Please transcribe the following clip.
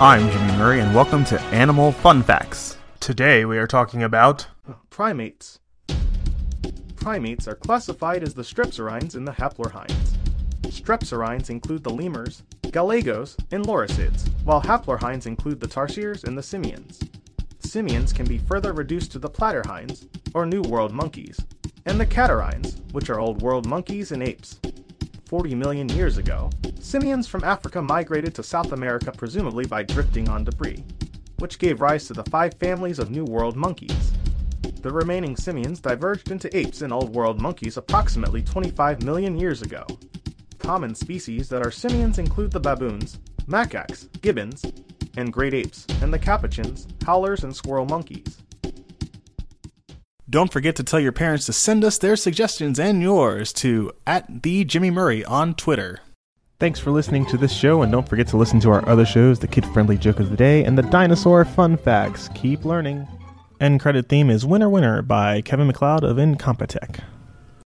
I'm Jimmy Murray, and welcome to Animal Fun Facts. Today we are talking about Primates. Primates are classified as the strepsirrhines and the haplorhines. Strepsirrhines include the lemurs, galagos, and lorisids, while haplorhines include the tarsiers and the simians. Simians can be further reduced to the platyrrhines, or New World monkeys, and the catarrhines, which are Old World monkeys and apes. 40 million years ago, simians from Africa migrated to South America presumably by drifting on debris, which gave rise to the five families of New World monkeys. The remaining simians diverged into apes and Old World monkeys approximately 25 million years ago. Common species that are simians include the baboons, macaques, gibbons, and great apes, and the capuchins, howlers, and squirrel monkeys. Don't forget to tell your parents to send us their suggestions and yours to at the Jimmy Murray on Twitter. Thanks for listening to this show, and don't forget to listen to our other shows the Kid Friendly Joke of the Day and the Dinosaur Fun Facts. Keep learning. End credit theme is Winner Winner by Kevin MacLeod of Incompetech.